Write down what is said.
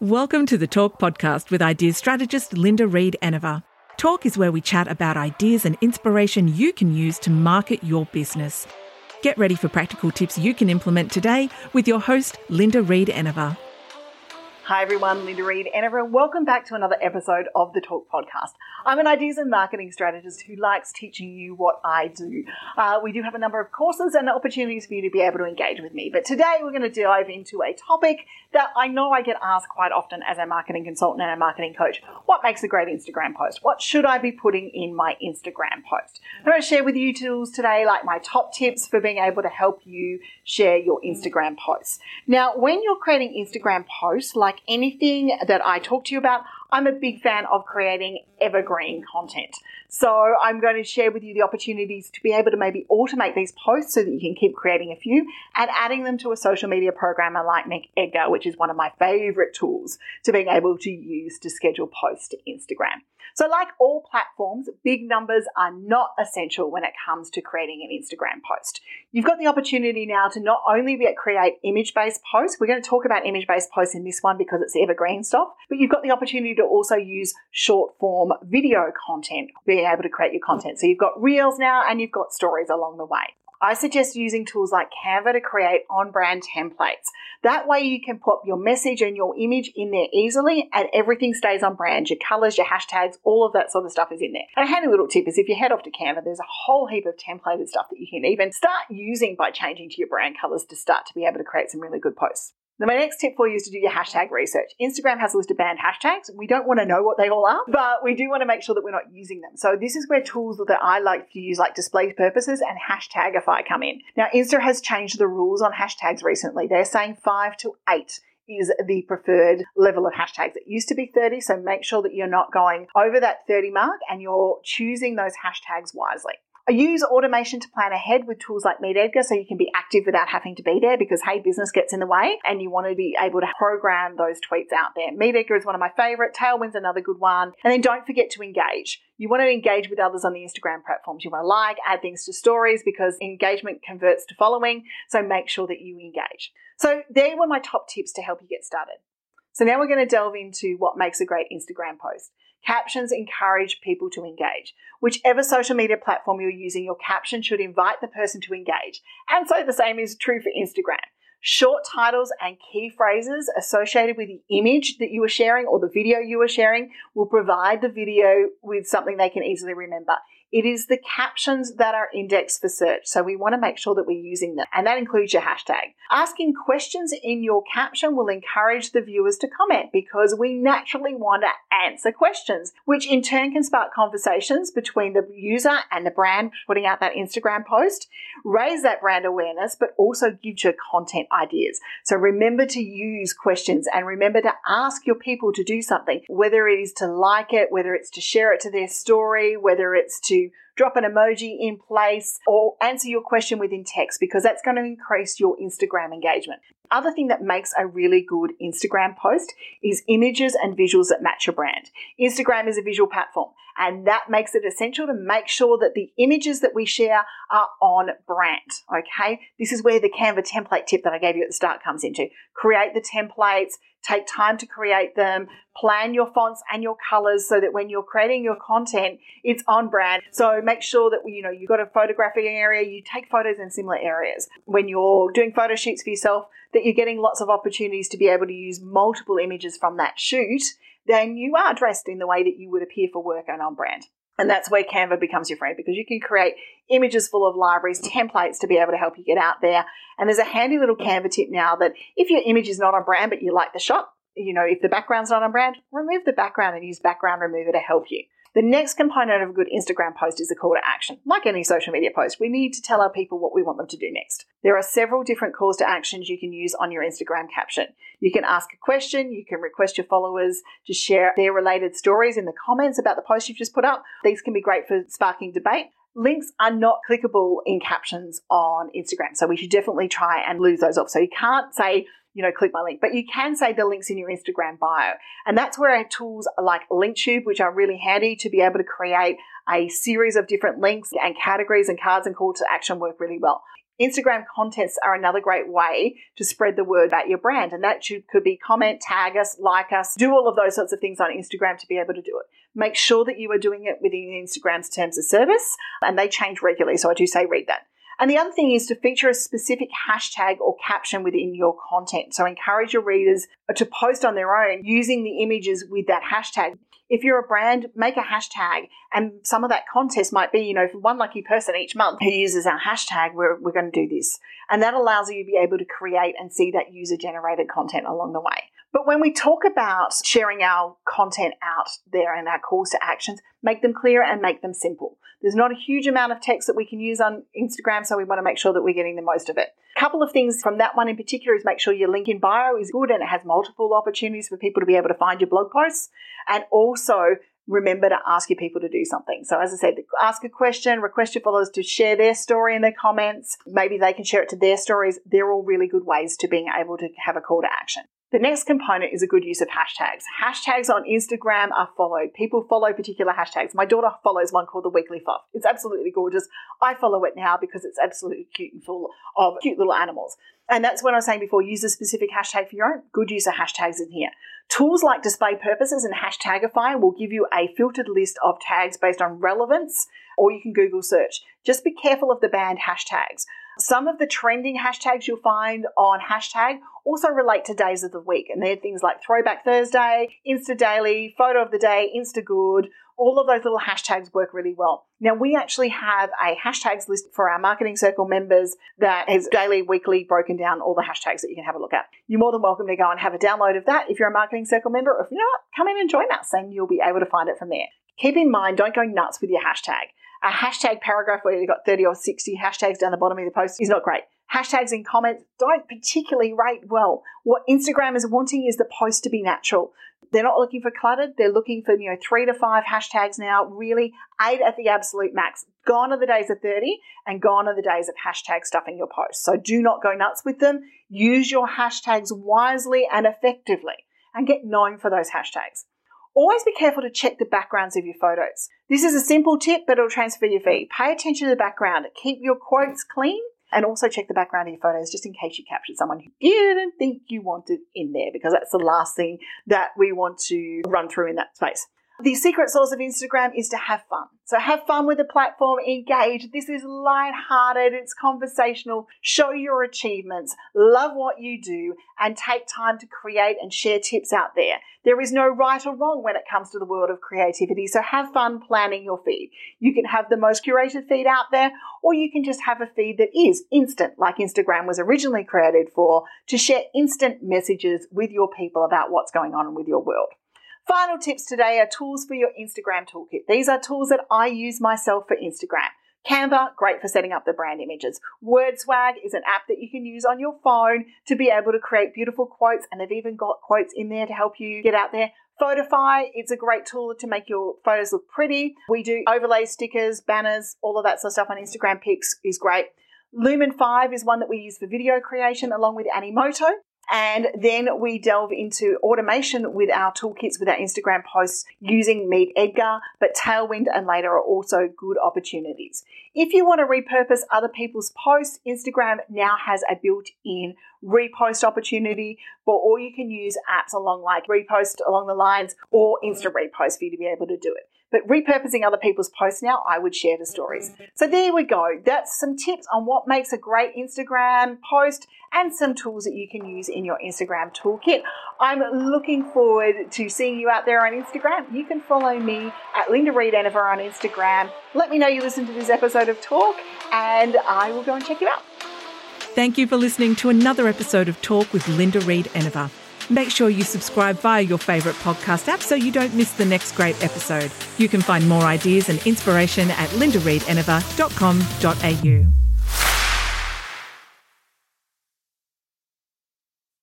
Welcome to the Talk Podcast with ideas strategist Linda Reed Enever. Talk is where we chat about ideas and inspiration you can use to market your business. Get ready for practical tips you can implement today with your host, Linda Reed Enever. Hi everyone, Linda Reed Enever. Welcome back to another episode of the Talk Podcast. I'm an ideas and marketing strategist who likes teaching you what I do. Uh, we do have a number of courses and opportunities for you to be able to engage with me. But today we're going to dive into a topic that I know I get asked quite often as a marketing consultant and a marketing coach. What makes a great Instagram post? What should I be putting in my Instagram post? I'm going to share with you tools today, like my top tips for being able to help you share your Instagram posts. Now, when you're creating Instagram posts, like anything that I talk to you about, I'm a big fan of creating evergreen content. So I'm going to share with you the opportunities to be able to maybe automate these posts so that you can keep creating a few and adding them to a social media programmer like MeetEdgar, which is one of my favorite tools to being able to use to schedule posts to Instagram. So, like all platforms, big numbers are not essential when it comes to creating an Instagram post. You've got the opportunity now to not only create image based posts, we're going to talk about image based posts in this one because it's evergreen stuff, but you've got the opportunity to also use short form video content, able to create your content. So, you've got reels now and you've got stories along the way. I suggest using tools like Canva to create on brand templates. That way you can put your message and your image in there easily and everything stays on brand. Your colors, your hashtags, all of that sort of stuff is in there. And a handy little tip is if you head off to Canva, there's a whole heap of templated stuff that you can even start using by changing to your brand colors to start to be able to create some really good posts. My next tip for you is to do your hashtag research. Instagram has a list of banned hashtags. We don't want to know what they all are, but we do want to make sure that we're not using them. So this is where tools that I like to use, like DisplayPurposes and Hashtagify, come in. Now, Insta has changed the rules on hashtags recently. They're saying five to eight is the preferred level of hashtags. It used to be 30, so make sure that you're not going over that 30 mark and you're choosing those hashtags wisely. Use automation to plan ahead with tools like Meet Edgar so you can be active without having to be there because, hey, business gets in the way and you want to be able to program those tweets out there. Meet Edgar is one of my favorite. Tailwind's another good one. And then don't forget to engage. You want to engage with others on the Instagram platforms. You want to like, add things to stories because engagement converts to following. So make sure that you engage. So there were my top tips to help you get started. So now we're going to delve into what makes a great Instagram post. Captions encourage people to engage. Whichever social media platform you're using, your caption should invite the person to engage. And so the same is true for Instagram. Short titles and key phrases associated with the image that you are sharing or the video you are sharing will provide the video with something they can easily remember. It is the captions that are indexed for search. So we want to make sure that we're using them. And that includes your hashtag. Asking questions in your caption will encourage the viewers to comment because we naturally want to answer questions, which in turn can spark conversations between the user and the brand putting out that Instagram post, raise that brand awareness, but also gives you content ideas. So remember to use questions and remember to ask your people to do something, whether it is to like it, whether it's to share it to their story, whether it's drop an emoji in place or answer your question within text because that's going to increase your Instagram engagement. Other thing that makes a really good Instagram post is images and visuals that match your brand. Instagram is a visual platform and that makes it essential to make sure that the images that we share are on brand. Okay. This is where the Canva template tip that I gave you at the start comes into. Create the templates, Take time to create them, plan your fonts and your colors so that when you're creating your content, it's on brand. So make sure that you know you've got a photographic area, you take photos in similar areas. When you're doing photo shoots for yourself, that you're getting lots of opportunities to be able to use multiple images from that shoot, then you are dressed in the way that you would appear for work and on brand. And that's where Canva becomes your friend because you can create images full of libraries, templates to be able to help you get out there. And there's a handy little Canva tip now that if your image is not on brand but you like the shot, you know, if the background's not on brand, remove the background and use background remover to help you. The next component of a good Instagram post is a call to action. Like any social media post, we need to tell our people what we want them to do next. There are several different calls to actions you can use on your Instagram caption. You can ask a question, you can request your followers to share their related stories in the comments about the post you've just put up. These can be great for sparking debate. Links are not clickable in captions on Instagram, so we should definitely try and lose those off. So you can't say, you know, click my link. But you can say the links in your Instagram bio. And that's where tools like Linktree, which are really handy to be able to create a series of different links and categories and cards and call to action work really well. Instagram contests are another great way to spread the word about your brand. And that could be comment, tag us, like us, do all of those sorts of things on Instagram to be able to do it. Make sure that you are doing it within Instagram's terms of service and they change regularly. So I do say read that. And the other thing is to feature a specific hashtag or caption within your content. So encourage your readers to post on their own using the images with that hashtag. If you're a brand, make a hashtag. And some of that contest might be, you know, for one lucky person each month who uses our hashtag, we're, we're going to do this. And that allows you to be able to create and see that user generated content along the way. But when we talk about sharing our content out there and our calls to actions, make them clear and make them simple. There's not a huge amount of text that we can use on Instagram, so we want to make sure that we're getting the most of it. A couple of things from that one in particular is make sure your link in bio is good and it has multiple opportunities for people to be able to find your blog posts. And also remember to ask your people to do something. So as I said, ask a question, request your followers to share their story in their comments. Maybe they can share it to their stories. They're all really good ways to being able to have a call to action. The next component is a good use of hashtags. Hashtags on Instagram are followed. People follow particular hashtags. My daughter follows one called the Weekly Fluff. It's absolutely gorgeous. I follow it now because it's absolutely cute and full of cute little animals. And that's what I was saying before. Use a specific hashtag for your own. Good use of hashtags in here. Tools like DisplayPurposes and Hashtagify will give you a filtered list of tags based on relevance, or you can Google search. Just be careful of the banned hashtags. Some of the trending hashtags you'll find on hashtag also relate to days of the week, and they're things like Throwback Thursday, Insta Daily, Photo of the Day, Insta Good. All of those little hashtags work really well. Now, we actually have a hashtags list for our Marketing Circle members that is daily, weekly broken down all the hashtags that you can have a look at. You're more than welcome to go and have a download of that if you're a Marketing Circle member. Or if you're not, come in and join us and you'll be able to find it from there. Keep in mind, don't go nuts with your hashtag a hashtag paragraph where you've got 30 or 60 hashtags down the bottom of the post is not great. Hashtags in comments don't particularly rate well. What Instagram is wanting is the post to be natural. They're not looking for cluttered. They're looking for, you know, three to five hashtags now, really eight at the absolute max. Gone are the days of 30 and gone are the days of hashtag stuffing your posts. So do not go nuts with them. Use your hashtags wisely and effectively and get known for those hashtags. Always be careful to check the backgrounds of your photos. This is a simple tip, but it'll transfer your feed. Pay attention to the background. Keep your quotes clean and also check the background of your photos just in case you captured someone who didn't think you wanted in there because that's the last thing that we want to run through in that space. The secret sauce of Instagram is to have fun. So have fun with the platform, engage. This is light-hearted, it's conversational. Show your achievements, love what you do, and take time to create and share tips out there. There is no right or wrong when it comes to the world of creativity, so have fun planning your feed. You can have the most curated feed out there, or you can just have a feed that is instant, like Instagram was originally created for, to share instant messages with your people about what's going on with your world. Final tips today are tools for your Instagram toolkit. These are tools that I use myself for Instagram. Canva, great for setting up the brand images. WordSwag is an app that you can use on your phone to be able to create beautiful quotes, and they've even got quotes in there to help you get out there. Photify, it's a great tool to make your photos look pretty. We do overlay stickers, banners, all of that sort of stuff on Instagram pics is great. Lumen 5 is one that we use for video creation along with Animoto. And then we delve into automation with our toolkits with our Instagram posts using Meet Edgar, but Tailwind and later are also good opportunities. If you want to repurpose other people's posts, Instagram now has a built in repost opportunity, but or you can use apps along like repost along the lines or instant repost for you to be able to do it. But repurposing other people's posts now, I would share the stories. So there we go. That's some tips on what makes a great Instagram post and some tools that you can use in your Instagram toolkit. I'm looking forward to seeing you out there on Instagram. You can follow me at Linda Reed Enever on Instagram. Let me know you listened to this episode of Talk and I will go and check you out. Thank you for listening to another episode of Talk with Linda Reed Enever. Make sure you subscribe via your favourite podcast app so you don't miss the next great episode. You can find more ideas and inspiration at lindareedenever.com.au.